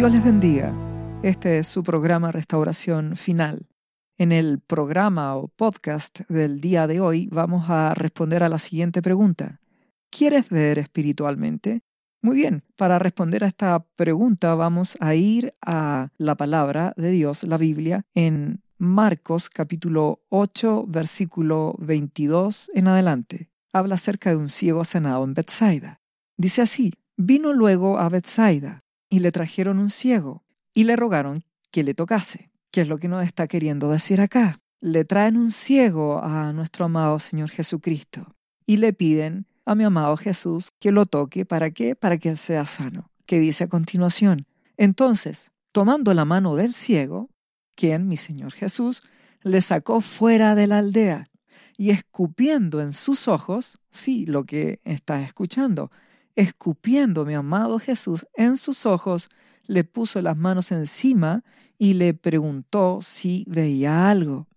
Dios les bendiga. Este es su programa Restauración Final. En el programa o podcast del día de hoy vamos a responder a la siguiente pregunta. ¿Quieres ver espiritualmente? Muy bien, para responder a esta pregunta vamos a ir a la palabra de Dios, la Biblia, en Marcos capítulo 8, versículo 22 en adelante. Habla acerca de un ciego sanado en Bethsaida. Dice así, vino luego a Bethsaida y le trajeron un ciego y le rogaron que le tocase. ¿Qué es lo que nos está queriendo decir acá? Le traen un ciego a nuestro amado Señor Jesucristo y le piden a mi amado Jesús que lo toque. ¿Para qué? Para que sea sano. ¿Qué dice a continuación? Entonces, tomando la mano del ciego, quien, mi Señor Jesús, le sacó fuera de la aldea y escupiendo en sus ojos, sí, lo que está escuchando, escupiendo mi amado Jesús en sus ojos, le puso las manos encima y le preguntó si veía algo.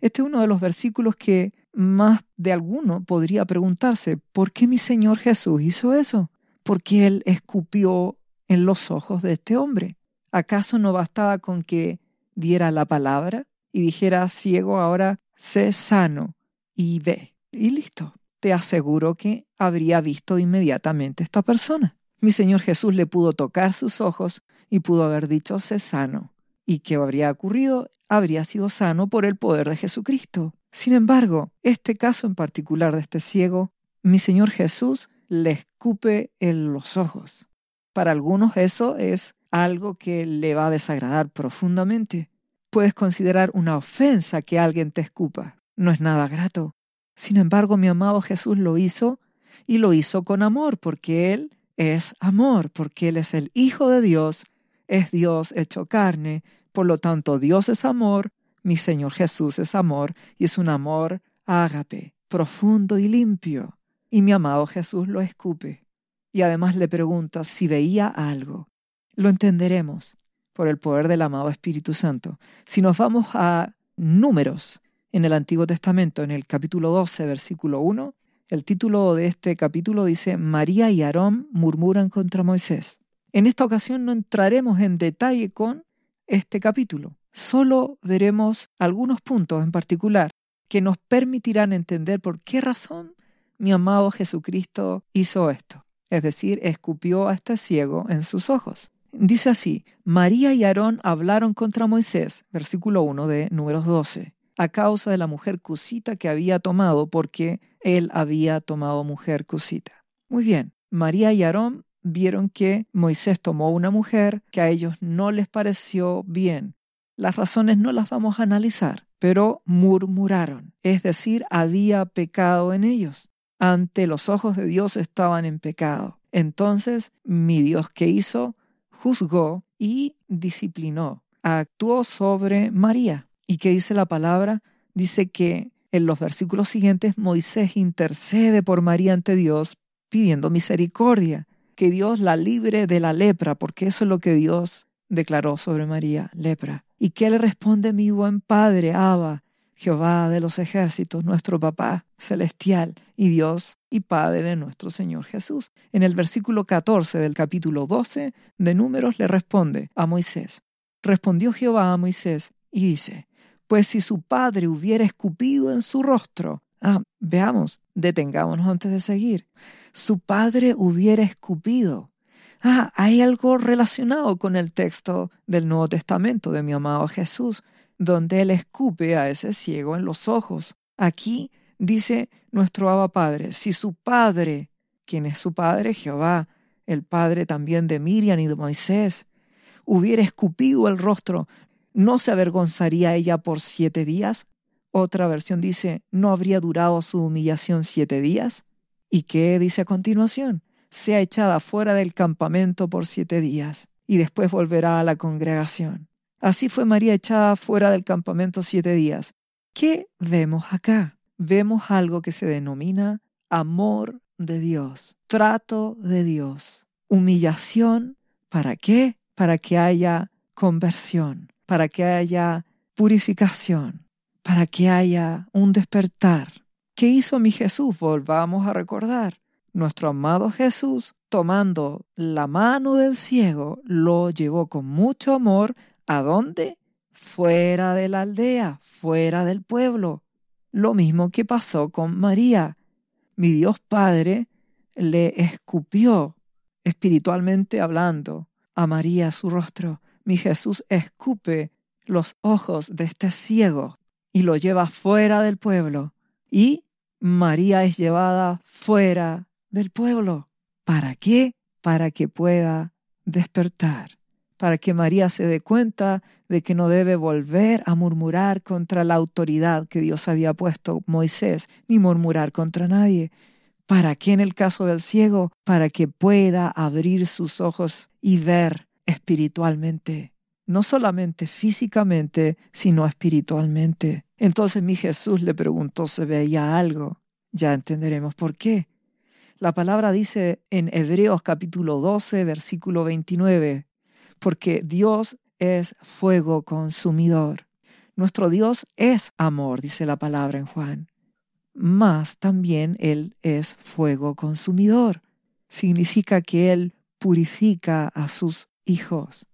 Este es uno de los versículos que más de alguno podría preguntarse, ¿por qué mi Señor Jesús hizo eso? ¿Por qué Él escupió en los ojos de este hombre? ¿Acaso no bastaba con que diera la palabra y dijera, ciego, ahora sé sano y ve? Y listo te aseguro que habría visto inmediatamente esta persona. Mi Señor Jesús le pudo tocar sus ojos y pudo haber dicho, sé sano. ¿Y qué habría ocurrido? Habría sido sano por el poder de Jesucristo. Sin embargo, este caso en particular de este ciego, mi Señor Jesús le escupe en los ojos. Para algunos eso es algo que le va a desagradar profundamente. Puedes considerar una ofensa que alguien te escupa. No es nada grato. Sin embargo, mi amado Jesús lo hizo y lo hizo con amor, porque Él es amor, porque Él es el Hijo de Dios, es Dios hecho carne, por lo tanto Dios es amor, mi Señor Jesús es amor y es un amor ágape, profundo y limpio. Y mi amado Jesús lo escupe. Y además le pregunta si veía algo. Lo entenderemos por el poder del amado Espíritu Santo. Si nos vamos a números, en el Antiguo Testamento, en el capítulo 12, versículo 1, el título de este capítulo dice, María y Aarón murmuran contra Moisés. En esta ocasión no entraremos en detalle con este capítulo, solo veremos algunos puntos en particular que nos permitirán entender por qué razón mi amado Jesucristo hizo esto, es decir, escupió a este ciego en sus ojos. Dice así, María y Aarón hablaron contra Moisés, versículo 1 de números 12 a causa de la mujer cusita que había tomado, porque él había tomado mujer cusita. Muy bien, María y Aarón vieron que Moisés tomó una mujer que a ellos no les pareció bien. Las razones no las vamos a analizar, pero murmuraron, es decir, había pecado en ellos. Ante los ojos de Dios estaban en pecado. Entonces, mi Dios que hizo, juzgó y disciplinó, actuó sobre María. ¿Y qué dice la palabra? Dice que en los versículos siguientes Moisés intercede por María ante Dios pidiendo misericordia, que Dios la libre de la lepra, porque eso es lo que Dios declaró sobre María, lepra. ¿Y qué le responde mi buen Padre, Abba, Jehová de los ejércitos, nuestro Papá celestial y Dios y Padre de nuestro Señor Jesús? En el versículo 14 del capítulo 12 de Números le responde a Moisés. Respondió Jehová a Moisés y dice, pues si su padre hubiera escupido en su rostro, ah, veamos, detengámonos antes de seguir, su padre hubiera escupido. Ah, hay algo relacionado con el texto del Nuevo Testamento de mi amado Jesús, donde él escupe a ese ciego en los ojos. Aquí dice nuestro Abba Padre, si su padre, quien es su padre, Jehová, el padre también de Miriam y de Moisés, hubiera escupido el rostro, ¿No se avergonzaría ella por siete días? Otra versión dice, ¿no habría durado su humillación siete días? ¿Y qué dice a continuación? Sea echada fuera del campamento por siete días y después volverá a la congregación. Así fue María echada fuera del campamento siete días. ¿Qué vemos acá? Vemos algo que se denomina amor de Dios, trato de Dios, humillación. ¿Para qué? Para que haya conversión para que haya purificación, para que haya un despertar. ¿Qué hizo mi Jesús? Volvamos a recordar. nuestro amado Jesús, tomando la mano del ciego, lo llevó con mucho amor ¿a dónde? Fuera de la aldea, fuera del pueblo. Lo mismo que pasó con María. Mi Dios Padre le escupió, espiritualmente hablando, a María su rostro. Mi Jesús escupe los ojos de este ciego y lo lleva fuera del pueblo. Y María es llevada fuera del pueblo. ¿Para qué? Para que pueda despertar, para que María se dé cuenta de que no debe volver a murmurar contra la autoridad que Dios había puesto Moisés, ni murmurar contra nadie. ¿Para qué en el caso del ciego? Para que pueda abrir sus ojos y ver espiritualmente, no solamente físicamente, sino espiritualmente. Entonces mi Jesús le preguntó si veía algo. Ya entenderemos por qué. La palabra dice en Hebreos capítulo 12, versículo 29, porque Dios es fuego consumidor. Nuestro Dios es amor, dice la palabra en Juan. Mas también Él es fuego consumidor. Significa que Él purifica a sus hijos.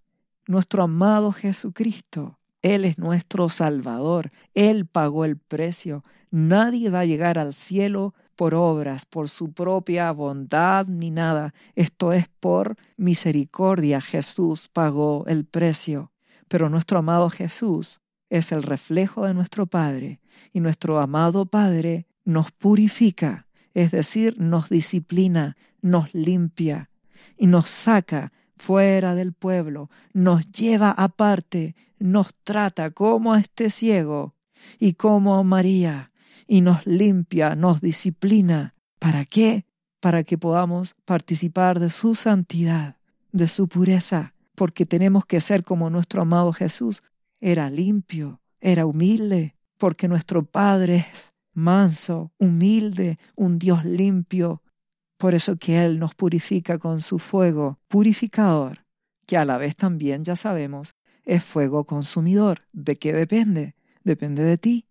Nuestro amado Jesucristo, Él es nuestro Salvador. Él pagó el precio. Nadie va a llegar al cielo por obras, por su propia bondad ni nada. Esto es por misericordia. Jesús pagó el precio. Pero nuestro amado Jesús es el reflejo de nuestro Padre y nuestro amado Padre nos purifica, es decir, nos disciplina, nos limpia y nos saca fuera del pueblo, nos lleva aparte, nos trata como a este ciego y como a María y nos limpia, nos disciplina. ¿Para qué? Para que podamos participar de su santidad, de su pureza, porque tenemos que ser como nuestro amado Jesús. Era limpio, era humilde, porque nuestro Padre es manso, humilde, un Dios limpio. Por eso que Él nos purifica con su fuego purificador, que a la vez también, ya sabemos, es fuego consumidor. ¿De qué depende? Depende de ti.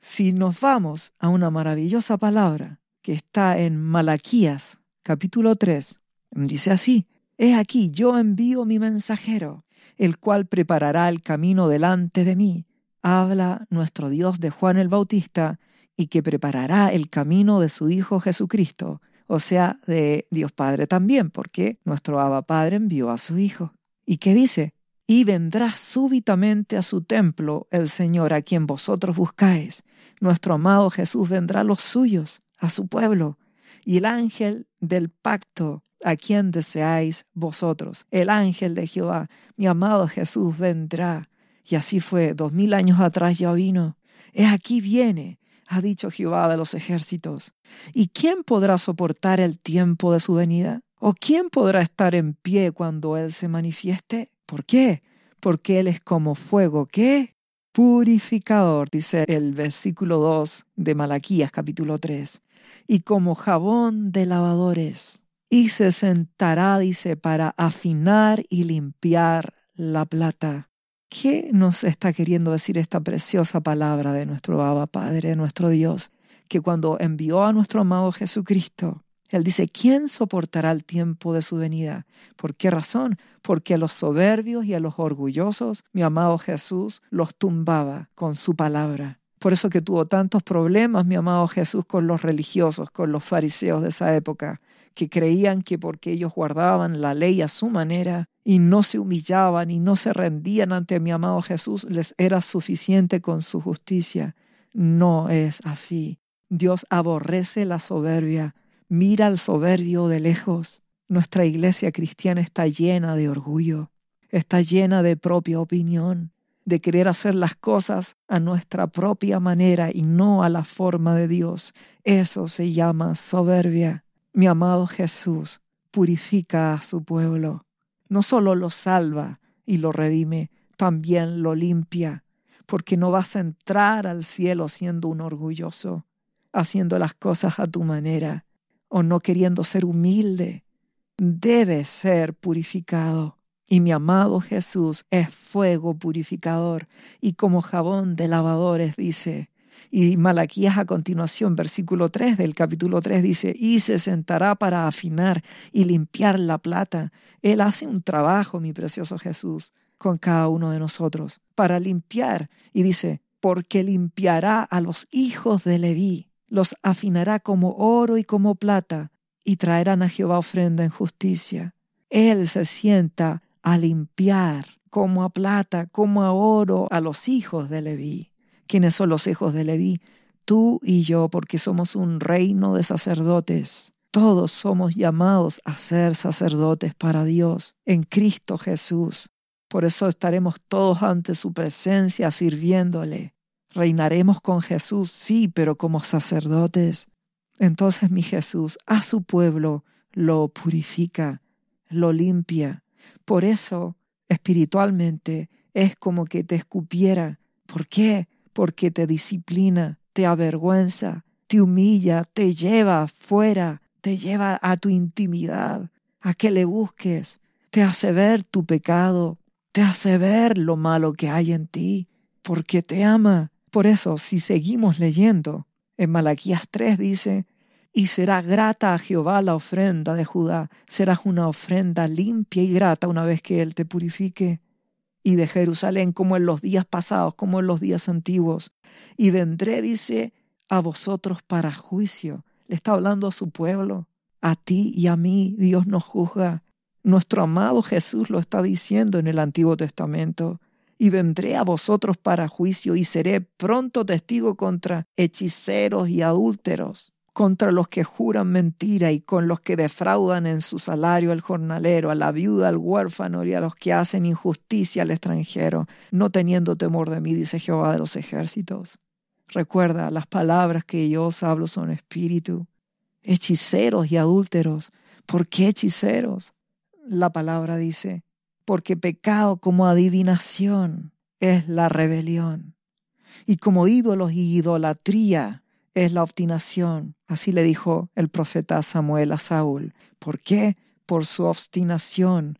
Si nos vamos a una maravillosa palabra que está en Malaquías capítulo 3, dice así, He aquí yo envío mi mensajero, el cual preparará el camino delante de mí. Habla nuestro Dios de Juan el Bautista, y que preparará el camino de su Hijo Jesucristo, o sea, de Dios Padre también, porque nuestro Abba Padre envió a su Hijo. ¿Y qué dice? Y vendrá súbitamente a su templo el Señor a quien vosotros buscáis, nuestro amado Jesús vendrá a los suyos, a su pueblo, y el ángel del pacto a quien deseáis vosotros, el ángel de Jehová, mi amado Jesús vendrá. Y así fue, dos mil años atrás ya vino. He aquí viene, ha dicho Jehová de los ejércitos. ¿Y quién podrá soportar el tiempo de su venida? ¿O quién podrá estar en pie cuando Él se manifieste? ¿Por qué? Porque Él es como fuego que purificador, dice el versículo 2 de Malaquías capítulo 3, y como jabón de lavadores, y se sentará, dice, para afinar y limpiar la plata. ¿Qué nos está queriendo decir esta preciosa palabra de nuestro Abba Padre, nuestro Dios? Que cuando envió a nuestro amado Jesucristo, él dice, ¿quién soportará el tiempo de su venida? ¿Por qué razón? Porque a los soberbios y a los orgullosos, mi amado Jesús los tumbaba con su palabra. Por eso que tuvo tantos problemas, mi amado Jesús, con los religiosos, con los fariseos de esa época, que creían que porque ellos guardaban la ley a su manera y no se humillaban y no se rendían ante mi amado Jesús, les era suficiente con su justicia. No es así. Dios aborrece la soberbia, Mira al soberbio de lejos. Nuestra iglesia cristiana está llena de orgullo, está llena de propia opinión, de querer hacer las cosas a nuestra propia manera y no a la forma de Dios. Eso se llama soberbia. Mi amado Jesús purifica a su pueblo. No solo lo salva y lo redime, también lo limpia, porque no vas a entrar al cielo siendo un orgulloso, haciendo las cosas a tu manera o no queriendo ser humilde, debe ser purificado. Y mi amado Jesús es fuego purificador y como jabón de lavadores dice, Y Malaquías a continuación, versículo 3 del capítulo 3 dice, y se sentará para afinar y limpiar la plata. Él hace un trabajo, mi precioso Jesús, con cada uno de nosotros, para limpiar. Y dice, porque limpiará a los hijos de Leví, los afinará como oro y como plata, y traerán a Jehová ofrenda en justicia. Él se sienta a limpiar como a plata, como a oro a los hijos de Leví. ¿Quiénes son los hijos de Leví? Tú y yo, porque somos un reino de sacerdotes. Todos somos llamados a ser sacerdotes para Dios en Cristo Jesús. Por eso estaremos todos ante su presencia sirviéndole. Reinaremos con Jesús, sí, pero como sacerdotes. Entonces mi Jesús a su pueblo lo purifica, lo limpia. Por eso espiritualmente es como que te escupiera. ¿Por qué? Porque te disciplina, te avergüenza, te humilla, te lleva fuera, te lleva a tu intimidad, a que le busques, te hace ver tu pecado, te hace ver lo malo que hay en ti, porque te ama. Por eso, si seguimos leyendo, en Malaquías 3 dice, y será grata a Jehová la ofrenda de Judá. Serás una ofrenda limpia y grata una vez que Él te purifique. Y de Jerusalén como en los días pasados, como en los días antiguos. Y vendré, dice, a vosotros para juicio. Le está hablando a su pueblo. A ti y a mí Dios nos juzga. Nuestro amado Jesús lo está diciendo en el Antiguo Testamento. Y vendré a vosotros para juicio y seré pronto testigo contra hechiceros y adúlteros contra los que juran mentira y con los que defraudan en su salario al jornalero, a la viuda, al huérfano y a los que hacen injusticia al extranjero, no teniendo temor de mí, dice Jehová de los ejércitos. Recuerda, las palabras que yo os hablo son espíritu. Hechiceros y adúlteros. ¿Por qué hechiceros? La palabra dice, porque pecado como adivinación es la rebelión. Y como ídolos y idolatría es la obstinación. Así le dijo el profeta Samuel a Saúl. ¿Por qué? Por su obstinación,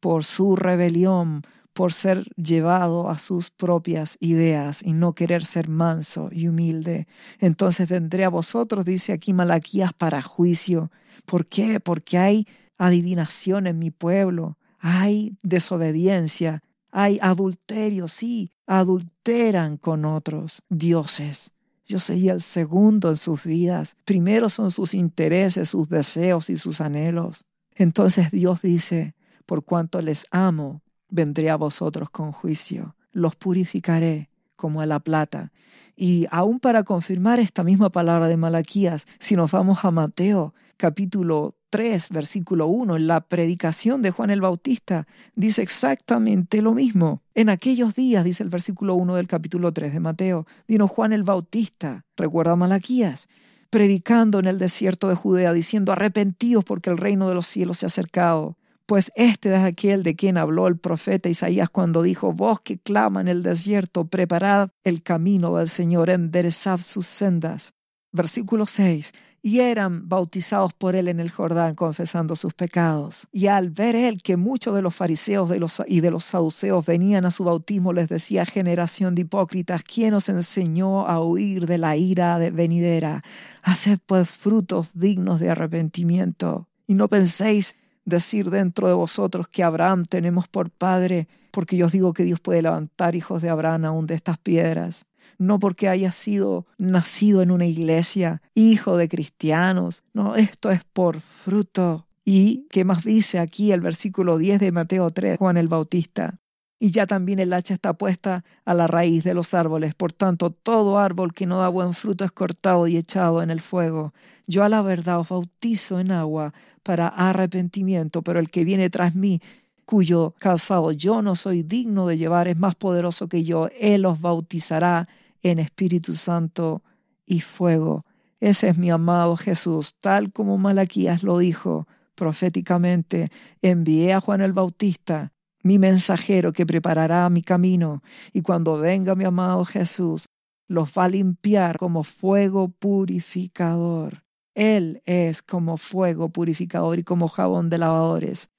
por su rebelión, por ser llevado a sus propias ideas y no querer ser manso y humilde. Entonces vendré a vosotros, dice aquí Malaquías, para juicio. ¿Por qué? Porque hay adivinación en mi pueblo, hay desobediencia, hay adulterio, sí, adulteran con otros dioses. Yo soy el segundo en sus vidas. Primero son sus intereses, sus deseos y sus anhelos. Entonces Dios dice, por cuanto les amo, vendré a vosotros con juicio. Los purificaré como a la plata. Y aún para confirmar esta misma palabra de Malaquías, si nos vamos a Mateo capítulo 3, versículo 1, en la predicación de Juan el Bautista, dice exactamente lo mismo. En aquellos días, dice el versículo 1 del capítulo 3 de Mateo, vino Juan el Bautista, recuerda Malaquías, predicando en el desierto de Judea, diciendo, arrepentíos porque el reino de los cielos se ha acercado. Pues este es aquel de quien habló el profeta Isaías cuando dijo, voz que clama en el desierto, preparad el camino del Señor, enderezad sus sendas. Versículo 6 y eran bautizados por él en el Jordán confesando sus pecados. Y al ver él que muchos de los fariseos y de los saduceos venían a su bautismo, les decía, generación de hipócritas, ¿quién os enseñó a huir de la ira venidera? Haced pues frutos dignos de arrepentimiento. Y no penséis decir dentro de vosotros que Abraham tenemos por padre, porque yo os digo que Dios puede levantar hijos de Abraham aún de estas piedras no porque haya sido nacido en una iglesia, hijo de cristianos, no, esto es por fruto. ¿Y qué más dice aquí el versículo 10 de Mateo 3, Juan el Bautista? Y ya también el hacha está puesta a la raíz de los árboles. Por tanto, todo árbol que no da buen fruto es cortado y echado en el fuego. Yo a la verdad os bautizo en agua para arrepentimiento, pero el que viene tras mí, cuyo calzado yo no soy digno de llevar, es más poderoso que yo. Él os bautizará en Espíritu Santo y fuego. Ese es mi amado Jesús, tal como Malaquías lo dijo proféticamente. Envié a Juan el Bautista, mi mensajero que preparará mi camino, y cuando venga mi amado Jesús, los va a limpiar como fuego purificador. Él es como fuego purificador y como jabón de lavadores.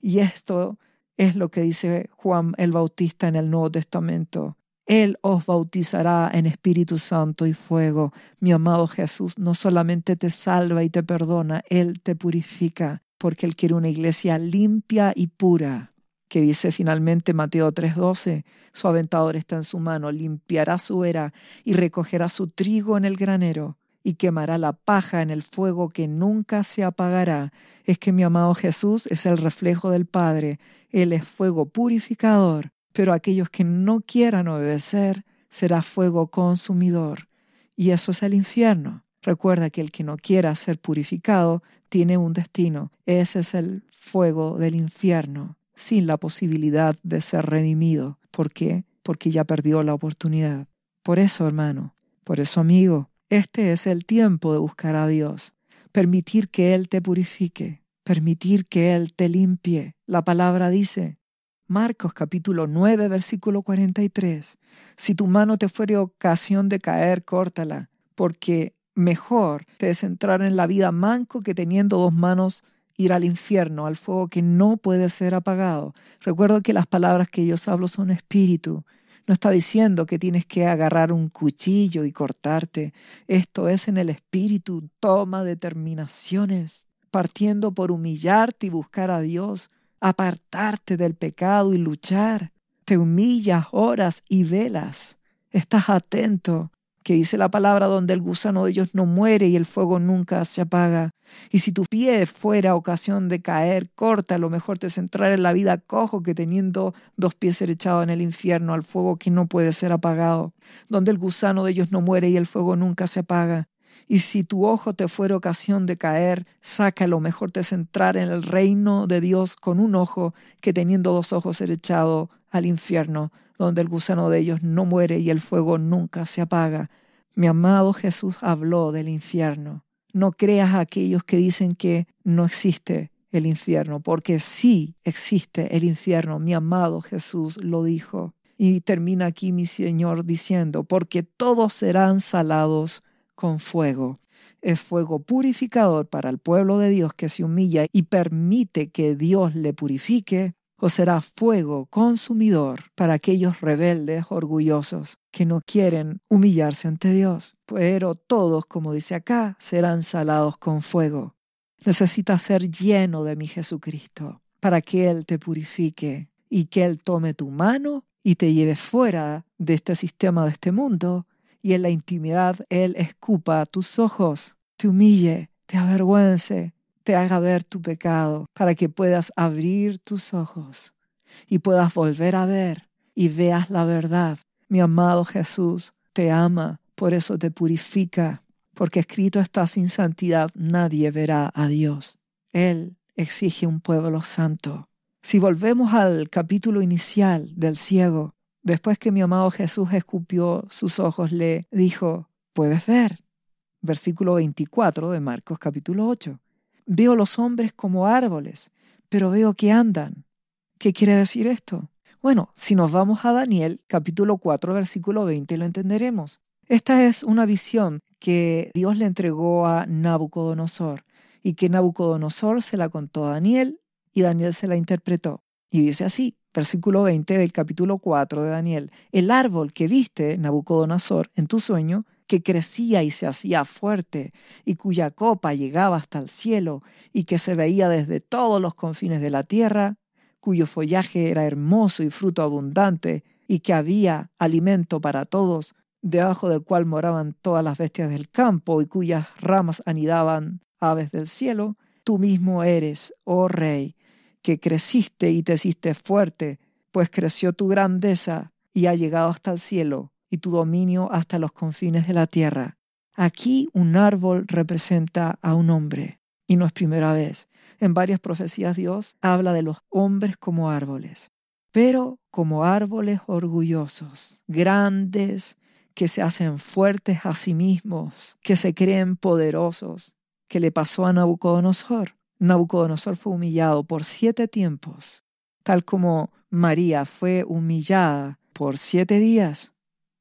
Y esto es lo que dice Juan el Bautista en el Nuevo Testamento. Él os bautizará en Espíritu Santo y fuego. Mi amado Jesús no solamente te salva y te perdona, Él te purifica, porque Él quiere una iglesia limpia y pura. Que dice finalmente Mateo 3:12, su aventador está en su mano, limpiará su era y recogerá su trigo en el granero y quemará la paja en el fuego que nunca se apagará. Es que mi amado Jesús es el reflejo del Padre, Él es fuego purificador pero aquellos que no quieran obedecer será fuego consumidor. Y eso es el infierno. Recuerda que el que no quiera ser purificado tiene un destino. Ese es el fuego del infierno, sin la posibilidad de ser redimido. ¿Por qué? Porque ya perdió la oportunidad. Por eso, hermano, por eso, amigo, este es el tiempo de buscar a Dios. Permitir que Él te purifique, permitir que Él te limpie. La palabra dice, Marcos capítulo 9, versículo 43. Si tu mano te fuere ocasión de caer, córtala, porque mejor te es entrar en la vida manco que teniendo dos manos ir al infierno, al fuego que no puede ser apagado. Recuerdo que las palabras que yo hablo son espíritu. No está diciendo que tienes que agarrar un cuchillo y cortarte. Esto es en el espíritu. Toma determinaciones, partiendo por humillarte y buscar a Dios apartarte del pecado y luchar. Te humillas, oras y velas. Estás atento, que dice la palabra donde el gusano de ellos no muere y el fuego nunca se apaga. Y si tu pie fuera ocasión de caer, corta, lo mejor te centrar en la vida cojo que teniendo dos pies ser echado en el infierno al fuego que no puede ser apagado, donde el gusano de ellos no muere y el fuego nunca se apaga. Y si tu ojo te fuera ocasión de caer, sácalo, mejor te centrar en el reino de Dios con un ojo que teniendo dos ojos ser echado al infierno, donde el gusano de ellos no muere y el fuego nunca se apaga. Mi amado Jesús habló del infierno. No creas a aquellos que dicen que no existe el infierno, porque sí existe el infierno. Mi amado Jesús lo dijo. Y termina aquí mi Señor diciendo, porque todos serán salados con fuego. Es fuego purificador para el pueblo de Dios que se humilla y permite que Dios le purifique, o será fuego consumidor para aquellos rebeldes orgullosos que no quieren humillarse ante Dios. Pero todos, como dice acá, serán salados con fuego. Necesitas ser lleno de mi Jesucristo para que Él te purifique y que Él tome tu mano y te lleve fuera de este sistema, de este mundo, y en la intimidad Él escupa tus ojos, te humille, te avergüence, te haga ver tu pecado, para que puedas abrir tus ojos y puedas volver a ver y veas la verdad. Mi amado Jesús te ama, por eso te purifica, porque escrito está sin santidad nadie verá a Dios. Él exige un pueblo santo. Si volvemos al capítulo inicial del ciego, Después que mi amado Jesús escupió sus ojos, le dijo, puedes ver. Versículo 24 de Marcos capítulo 8. Veo los hombres como árboles, pero veo que andan. ¿Qué quiere decir esto? Bueno, si nos vamos a Daniel capítulo 4 versículo 20 lo entenderemos. Esta es una visión que Dios le entregó a Nabucodonosor y que Nabucodonosor se la contó a Daniel y Daniel se la interpretó. Y dice así, versículo 20 del capítulo 4 de Daniel, el árbol que viste, Nabucodonosor, en tu sueño, que crecía y se hacía fuerte, y cuya copa llegaba hasta el cielo, y que se veía desde todos los confines de la tierra, cuyo follaje era hermoso y fruto abundante, y que había alimento para todos, debajo del cual moraban todas las bestias del campo, y cuyas ramas anidaban aves del cielo, tú mismo eres, oh rey, que creciste y te hiciste fuerte, pues creció tu grandeza y ha llegado hasta el cielo y tu dominio hasta los confines de la tierra. Aquí un árbol representa a un hombre, y no es primera vez. En varias profecías Dios habla de los hombres como árboles, pero como árboles orgullosos, grandes, que se hacen fuertes a sí mismos, que se creen poderosos, que le pasó a Nabucodonosor. Nabucodonosor fue humillado por siete tiempos, tal como María fue humillada por siete días.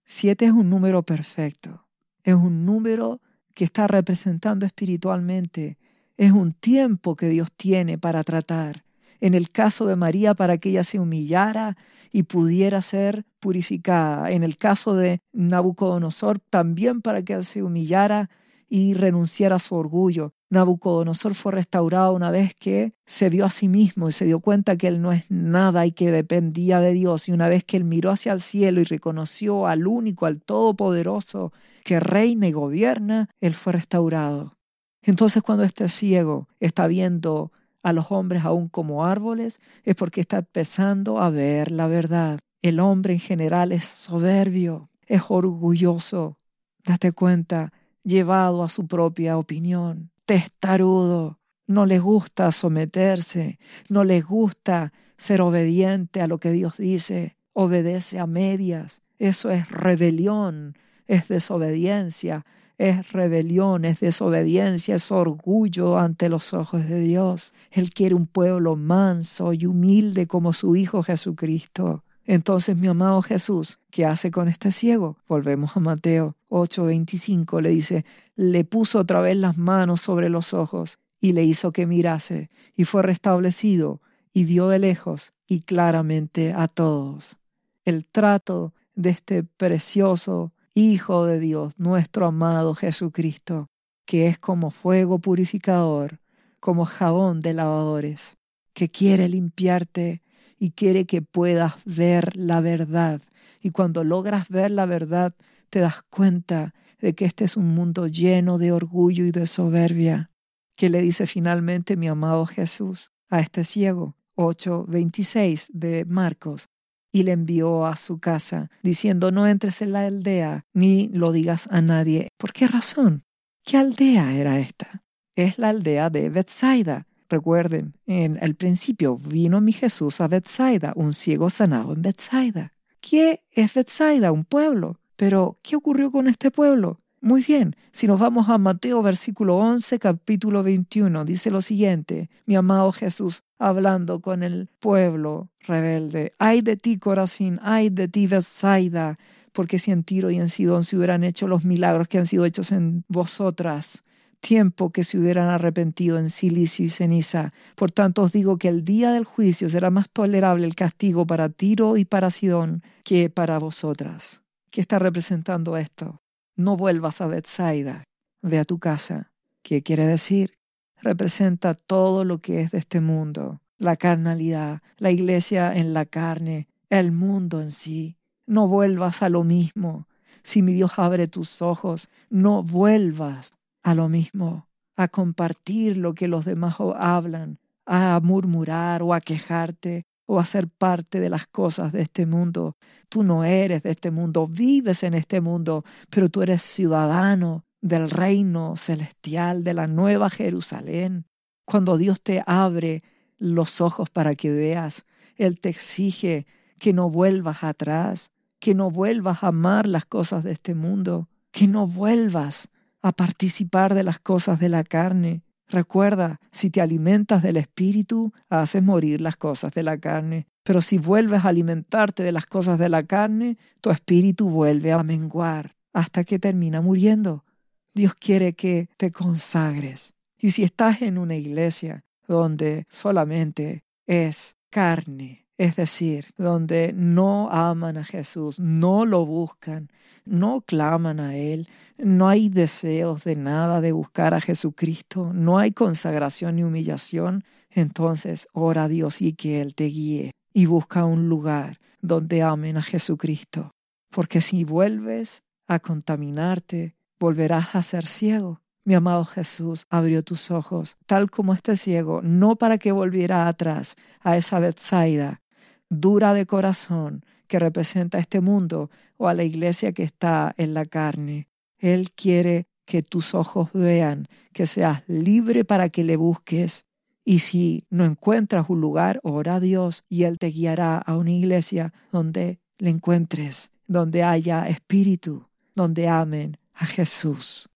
Siete es un número perfecto, es un número que está representando espiritualmente, es un tiempo que Dios tiene para tratar. En el caso de María, para que ella se humillara y pudiera ser purificada. En el caso de Nabucodonosor, también para que él se humillara y renunciara a su orgullo. Nabucodonosor fue restaurado una vez que se vio a sí mismo y se dio cuenta que él no es nada y que dependía de Dios. Y una vez que él miró hacia el cielo y reconoció al único, al todopoderoso, que reina y gobierna, él fue restaurado. Entonces cuando este ciego está viendo a los hombres aún como árboles, es porque está empezando a ver la verdad. El hombre en general es soberbio, es orgulloso. Date cuenta, llevado a su propia opinión, testarudo, no le gusta someterse, no le gusta ser obediente a lo que Dios dice, obedece a medias. Eso es rebelión, es desobediencia, es rebelión, es desobediencia, es orgullo ante los ojos de Dios. Él quiere un pueblo manso y humilde como su Hijo Jesucristo. Entonces, mi amado Jesús, ¿qué hace con este ciego? Volvemos a Mateo 8:25, le dice, le puso otra vez las manos sobre los ojos y le hizo que mirase, y fue restablecido, y vio de lejos y claramente a todos. El trato de este precioso Hijo de Dios, nuestro amado Jesucristo, que es como fuego purificador, como jabón de lavadores, que quiere limpiarte y quiere que puedas ver la verdad. Y cuando logras ver la verdad, te das cuenta de que este es un mundo lleno de orgullo y de soberbia. que le dice finalmente mi amado Jesús a este ciego? 8.26 de Marcos. Y le envió a su casa, diciendo, no entres en la aldea, ni lo digas a nadie. ¿Por qué razón? ¿Qué aldea era esta? Es la aldea de Bethsaida, Recuerden, en el principio vino mi Jesús a Bethsaida, un ciego sanado en Bethsaida. ¿Qué es Bethsaida? Un pueblo. Pero, ¿qué ocurrió con este pueblo? Muy bien, si nos vamos a Mateo versículo 11, capítulo 21, dice lo siguiente, mi amado Jesús hablando con el pueblo rebelde, ay de ti Corazín, ay de ti Bethsaida, porque si en Tiro y en Sidón se hubieran hecho los milagros que han sido hechos en vosotras, tiempo que se hubieran arrepentido en silicio y ceniza. Por tanto os digo que el día del juicio será más tolerable el castigo para Tiro y para Sidón que para vosotras. ¿Qué está representando esto? No vuelvas a Bethsaida, ve a tu casa. ¿Qué quiere decir? Representa todo lo que es de este mundo, la carnalidad, la iglesia en la carne, el mundo en sí. No vuelvas a lo mismo. Si mi Dios abre tus ojos, no vuelvas a lo mismo, a compartir lo que los demás hablan, a murmurar o a quejarte o a ser parte de las cosas de este mundo. Tú no eres de este mundo, vives en este mundo, pero tú eres ciudadano del reino celestial, de la nueva Jerusalén. Cuando Dios te abre los ojos para que veas, Él te exige que no vuelvas atrás, que no vuelvas a amar las cosas de este mundo, que no vuelvas a participar de las cosas de la carne. Recuerda, si te alimentas del Espíritu, haces morir las cosas de la carne. Pero si vuelves a alimentarte de las cosas de la carne, tu espíritu vuelve a menguar hasta que termina muriendo. Dios quiere que te consagres. Y si estás en una iglesia donde solamente es carne, es decir, donde no aman a Jesús, no lo buscan, no claman a Él, no hay deseos de nada de buscar a Jesucristo, no hay consagración ni humillación, entonces ora a Dios y que Él te guíe y busca un lugar donde amen a Jesucristo. Porque si vuelves a contaminarte, volverás a ser ciego. Mi amado Jesús abrió tus ojos, tal como este ciego, no para que volviera atrás a esa Bethsaida, dura de corazón que representa este mundo o a la iglesia que está en la carne. Él quiere que tus ojos vean, que seas libre para que le busques. Y si no encuentras un lugar, ora a Dios y Él te guiará a una iglesia donde le encuentres, donde haya espíritu, donde amen a Jesús.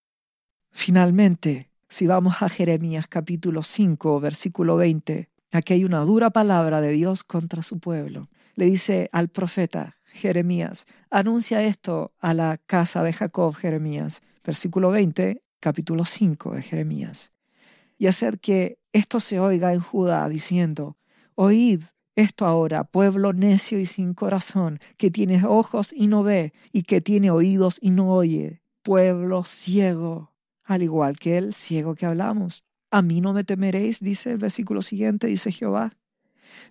Finalmente, si vamos a Jeremías capítulo 5, versículo 20, Aquí hay una dura palabra de Dios contra su pueblo. Le dice al profeta Jeremías, anuncia esto a la casa de Jacob, Jeremías. Versículo 20, capítulo 5 de Jeremías. Y hacer que esto se oiga en Judá diciendo, oíd, Esto ahora, pueblo necio y sin corazón, que tiene ojos y no ve, y que tiene oídos y no oye, pueblo ciego, al igual que el ciego que hablamos. A mí no me temeréis, dice el versículo siguiente, dice Jehová.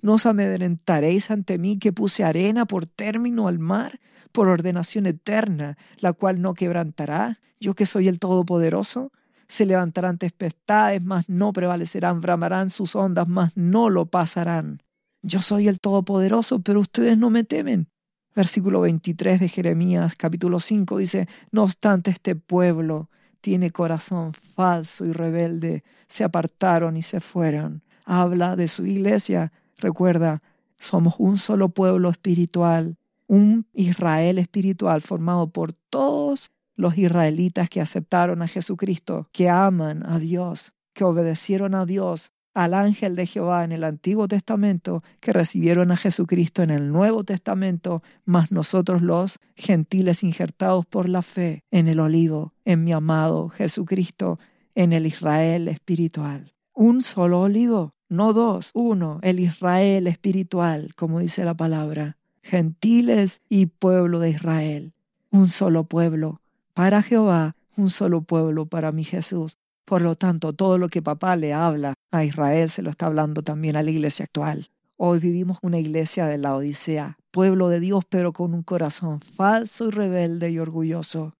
¿No os amedrentaréis ante mí que puse arena por término al mar, por ordenación eterna, la cual no quebrantará, yo que soy el Todopoderoso? Se levantarán tempestades, mas no prevalecerán, bramarán sus ondas, mas no lo pasarán. Yo soy el Todopoderoso, pero ustedes no me temen. Versículo 23 de Jeremías capítulo 5 dice, No obstante este pueblo tiene corazón falso y rebelde, se apartaron y se fueron. Habla de su iglesia. Recuerda, somos un solo pueblo espiritual, un Israel espiritual formado por todos los israelitas que aceptaron a Jesucristo, que aman a Dios, que obedecieron a Dios al ángel de Jehová en el Antiguo Testamento, que recibieron a Jesucristo en el Nuevo Testamento, más nosotros los gentiles injertados por la fe en el olivo, en mi amado Jesucristo, en el Israel espiritual. Un solo olivo, no dos, uno, el Israel espiritual, como dice la palabra. Gentiles y pueblo de Israel, un solo pueblo. Para Jehová, un solo pueblo para mi Jesús. Por lo tanto, todo lo que papá le habla a Israel se lo está hablando también a la iglesia actual. Hoy vivimos una iglesia de la Odisea, pueblo de Dios, pero con un corazón falso y rebelde y orgulloso.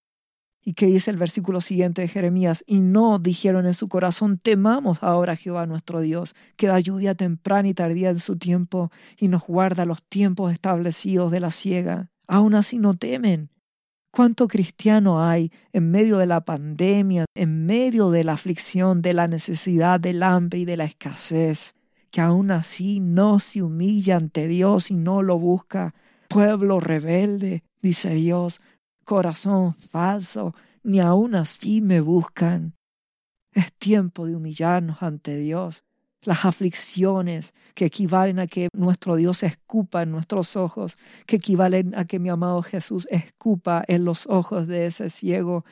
¿Y qué dice el versículo siguiente de Jeremías? Y no dijeron en su corazón, temamos ahora a Jehová nuestro Dios, que da lluvia temprana y tardía en su tiempo, y nos guarda los tiempos establecidos de la siega. Aún así no temen, ¿Cuánto cristiano hay en medio de la pandemia, en medio de la aflicción, de la necesidad, del hambre y de la escasez, que aún así no se humilla ante Dios y no lo busca? Pueblo rebelde, dice Dios, corazón falso, ni aún así me buscan. Es tiempo de humillarnos ante Dios las aflicciones que equivalen a que nuestro Dios escupa en nuestros ojos, que equivalen a que mi amado Jesús escupa en los ojos de ese ciego,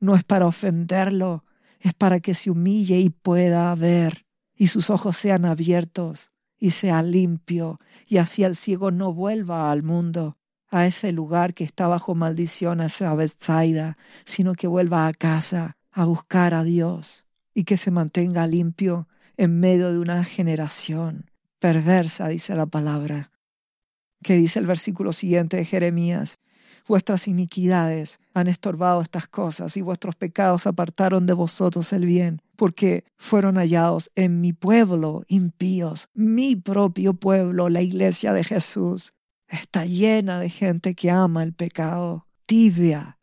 no es para ofenderlo, es para que se humille y pueda ver, y sus ojos sean abiertos y sea limpio, y así el ciego no vuelva al mundo, a ese lugar que está bajo maldición, a esa Bethsaida, sino que vuelva a casa a buscar a Dios y que se mantenga limpio en medio de una generación perversa, dice la palabra, que dice el versículo siguiente de Jeremías, vuestras iniquidades han estorbado estas cosas y vuestros pecados apartaron de vosotros el bien, porque fueron hallados en mi pueblo impíos, mi propio pueblo, la iglesia de Jesús. Está llena de gente que ama el pecado, tibia,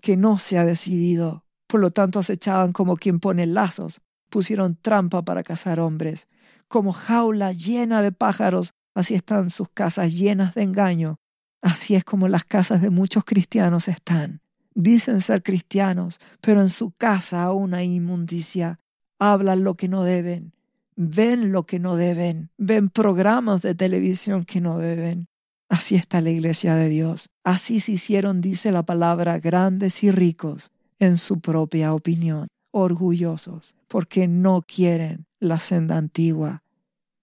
que no se ha decidido. Por lo tanto, acechaban como quien pone lazos pusieron trampa para cazar hombres. Como jaula llena de pájaros, así están sus casas llenas de engaño. Así es como las casas de muchos cristianos están. Dicen ser cristianos, pero en su casa aún hay inmundicia. Hablan lo que no deben, ven lo que no deben, ven programas de televisión que no deben. Así está la iglesia de Dios. Así se hicieron, dice la palabra, grandes y ricos en su propia opinión orgullosos porque no quieren la senda antigua.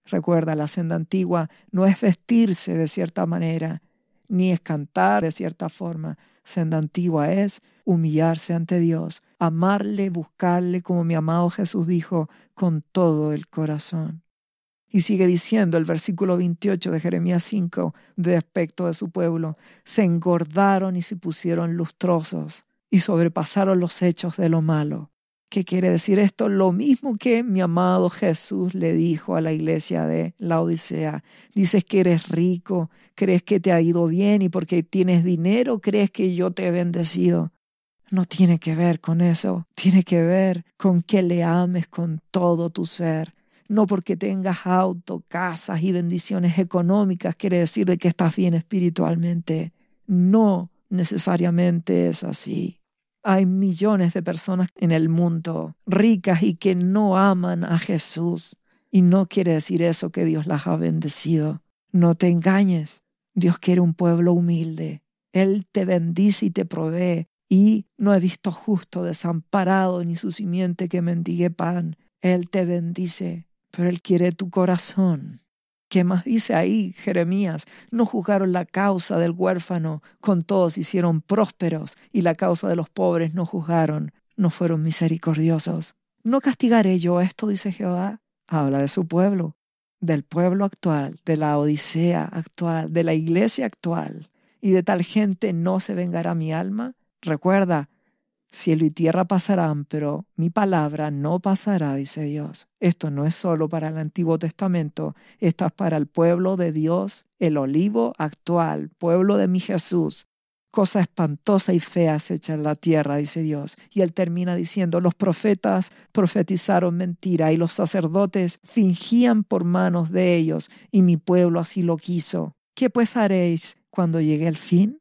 Recuerda, la senda antigua no es vestirse de cierta manera, ni es cantar de cierta forma. Senda antigua es humillarse ante Dios, amarle, buscarle, como mi amado Jesús dijo, con todo el corazón. Y sigue diciendo el versículo 28 de Jeremías 5 de aspecto de su pueblo, se engordaron y se pusieron lustrosos y sobrepasaron los hechos de lo malo. ¿Qué quiere decir esto? Lo mismo que mi amado Jesús le dijo a la iglesia de la Odisea. Dices que eres rico, crees que te ha ido bien y porque tienes dinero crees que yo te he bendecido. No tiene que ver con eso, tiene que ver con que le ames con todo tu ser. No porque tengas auto, casas y bendiciones económicas quiere decir de que estás bien espiritualmente. No necesariamente es así. Hay millones de personas en el mundo ricas y que no aman a Jesús. Y no quiere decir eso que Dios las ha bendecido. No te engañes. Dios quiere un pueblo humilde. Él te bendice y te provee. Y no he visto justo desamparado ni su simiente que mendigue pan. Él te bendice, pero Él quiere tu corazón. ¿Qué más dice ahí Jeremías? No juzgaron la causa del huérfano, con todos hicieron prósperos, y la causa de los pobres no juzgaron, no fueron misericordiosos. No castigaré yo esto, dice Jehová. Habla de su pueblo, del pueblo actual, de la Odisea actual, de la iglesia actual. Y de tal gente no se vengará mi alma. Recuerda, Cielo y tierra pasarán, pero mi palabra no pasará, dice Dios. Esto no es solo para el Antiguo Testamento, esto es para el pueblo de Dios, el olivo actual, pueblo de mi Jesús. Cosa espantosa y fea se echa en la tierra, dice Dios. Y él termina diciendo, los profetas profetizaron mentira y los sacerdotes fingían por manos de ellos, y mi pueblo así lo quiso. ¿Qué pues haréis cuando llegue el fin?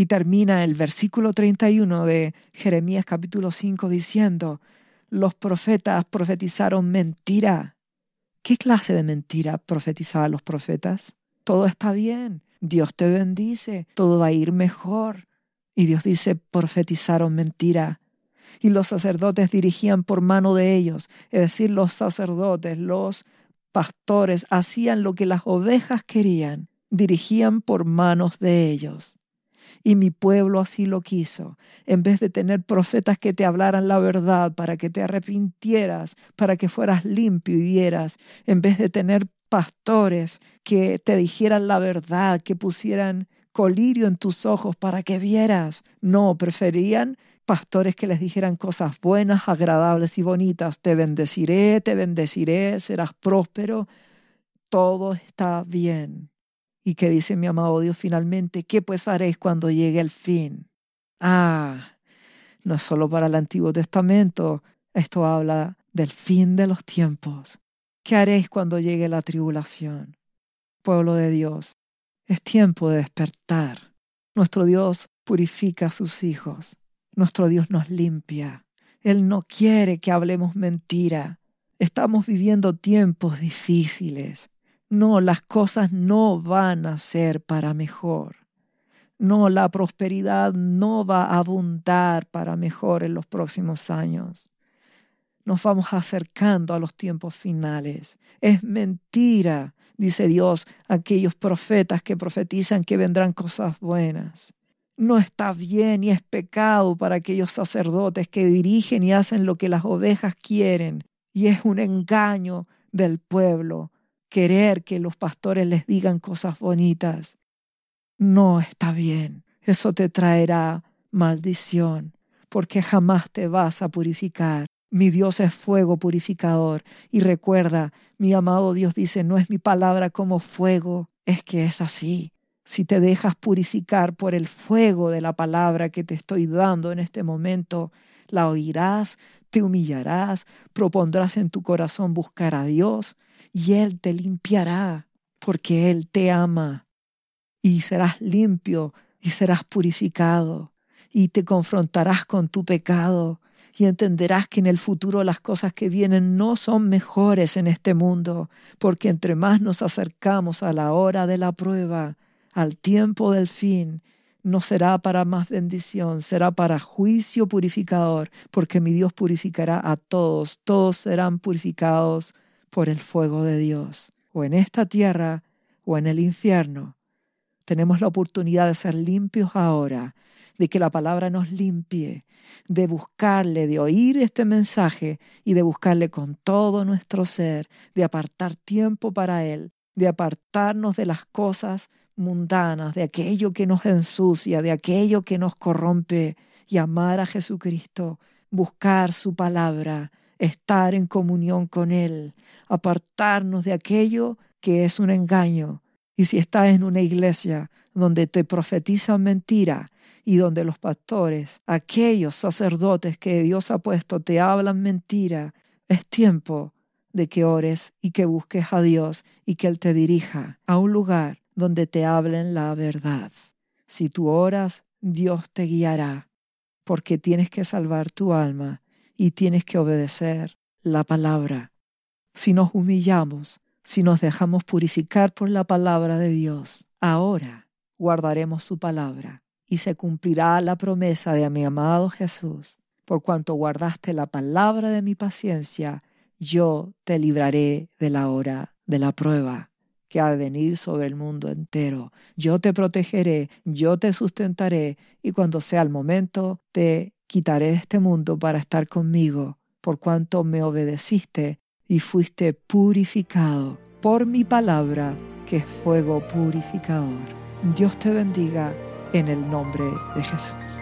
Y termina el versículo 31 de Jeremías capítulo 5 diciendo, los profetas profetizaron mentira. ¿Qué clase de mentira profetizaban los profetas? Todo está bien, Dios te bendice, todo va a ir mejor. Y Dios dice, profetizaron mentira. Y los sacerdotes dirigían por mano de ellos, es decir, los sacerdotes, los pastores hacían lo que las ovejas querían, dirigían por manos de ellos y mi pueblo así lo quiso. En vez de tener profetas que te hablaran la verdad para que te arrepintieras, para que fueras limpio y vieras, en vez de tener pastores que te dijeran la verdad, que pusieran colirio en tus ojos para que vieras. No, preferían pastores que les dijeran cosas buenas, agradables y bonitas. Te bendeciré, te bendeciré, serás próspero. Todo está bien. Y que dice mi amado Dios finalmente, ¿qué pues haréis cuando llegue el fin? Ah, no es solo para el Antiguo Testamento, esto habla del fin de los tiempos. ¿Qué haréis cuando llegue la tribulación? Pueblo de Dios, es tiempo de despertar. Nuestro Dios purifica a sus hijos. Nuestro Dios nos limpia. Él no quiere que hablemos mentira. Estamos viviendo tiempos difíciles. No, las cosas no van a ser para mejor. No, la prosperidad no va a abundar para mejor en los próximos años. Nos vamos acercando a los tiempos finales. Es mentira, dice Dios, aquellos profetas que profetizan que vendrán cosas buenas. No está bien y es pecado para aquellos sacerdotes que dirigen y hacen lo que las ovejas quieren. Y es un engaño del pueblo querer que los pastores les digan cosas bonitas. No está bien. Eso te traerá maldición, porque jamás te vas a purificar. Mi Dios es fuego purificador. Y recuerda, mi amado Dios dice, no es mi palabra como fuego, es que es así. Si te dejas purificar por el fuego de la palabra que te estoy dando en este momento, la oirás, te humillarás, propondrás en tu corazón buscar a Dios, y Él te limpiará, porque Él te ama, y serás limpio y serás purificado, y te confrontarás con tu pecado, y entenderás que en el futuro las cosas que vienen no son mejores en este mundo, porque entre más nos acercamos a la hora de la prueba, al tiempo del fin, no será para más bendición, será para juicio purificador, porque mi Dios purificará a todos, todos serán purificados por el fuego de Dios, o en esta tierra o en el infierno. Tenemos la oportunidad de ser limpios ahora, de que la palabra nos limpie, de buscarle, de oír este mensaje y de buscarle con todo nuestro ser, de apartar tiempo para Él, de apartarnos de las cosas mundanas, de aquello que nos ensucia, de aquello que nos corrompe, y amar a Jesucristo, buscar su palabra, estar en comunión con Él, apartarnos de aquello que es un engaño. Y si estás en una iglesia donde te profetizan mentira y donde los pastores, aquellos sacerdotes que Dios ha puesto, te hablan mentira, es tiempo de que ores y que busques a Dios y que Él te dirija a un lugar donde te hablen la verdad. Si tú oras, Dios te guiará, porque tienes que salvar tu alma y tienes que obedecer la palabra. Si nos humillamos, si nos dejamos purificar por la palabra de Dios, ahora guardaremos su palabra y se cumplirá la promesa de mi amado Jesús. Por cuanto guardaste la palabra de mi paciencia, yo te libraré de la hora de la prueba. que ha de venir sobre el mundo entero. Yo te protegeré, yo te sustentaré, y cuando sea el momento, te quitaré de este mundo para estar conmigo, por cuanto me obedeciste y fuiste purificado por mi palabra, que es fuego purificador. Dios te bendiga en el nombre de Jesús.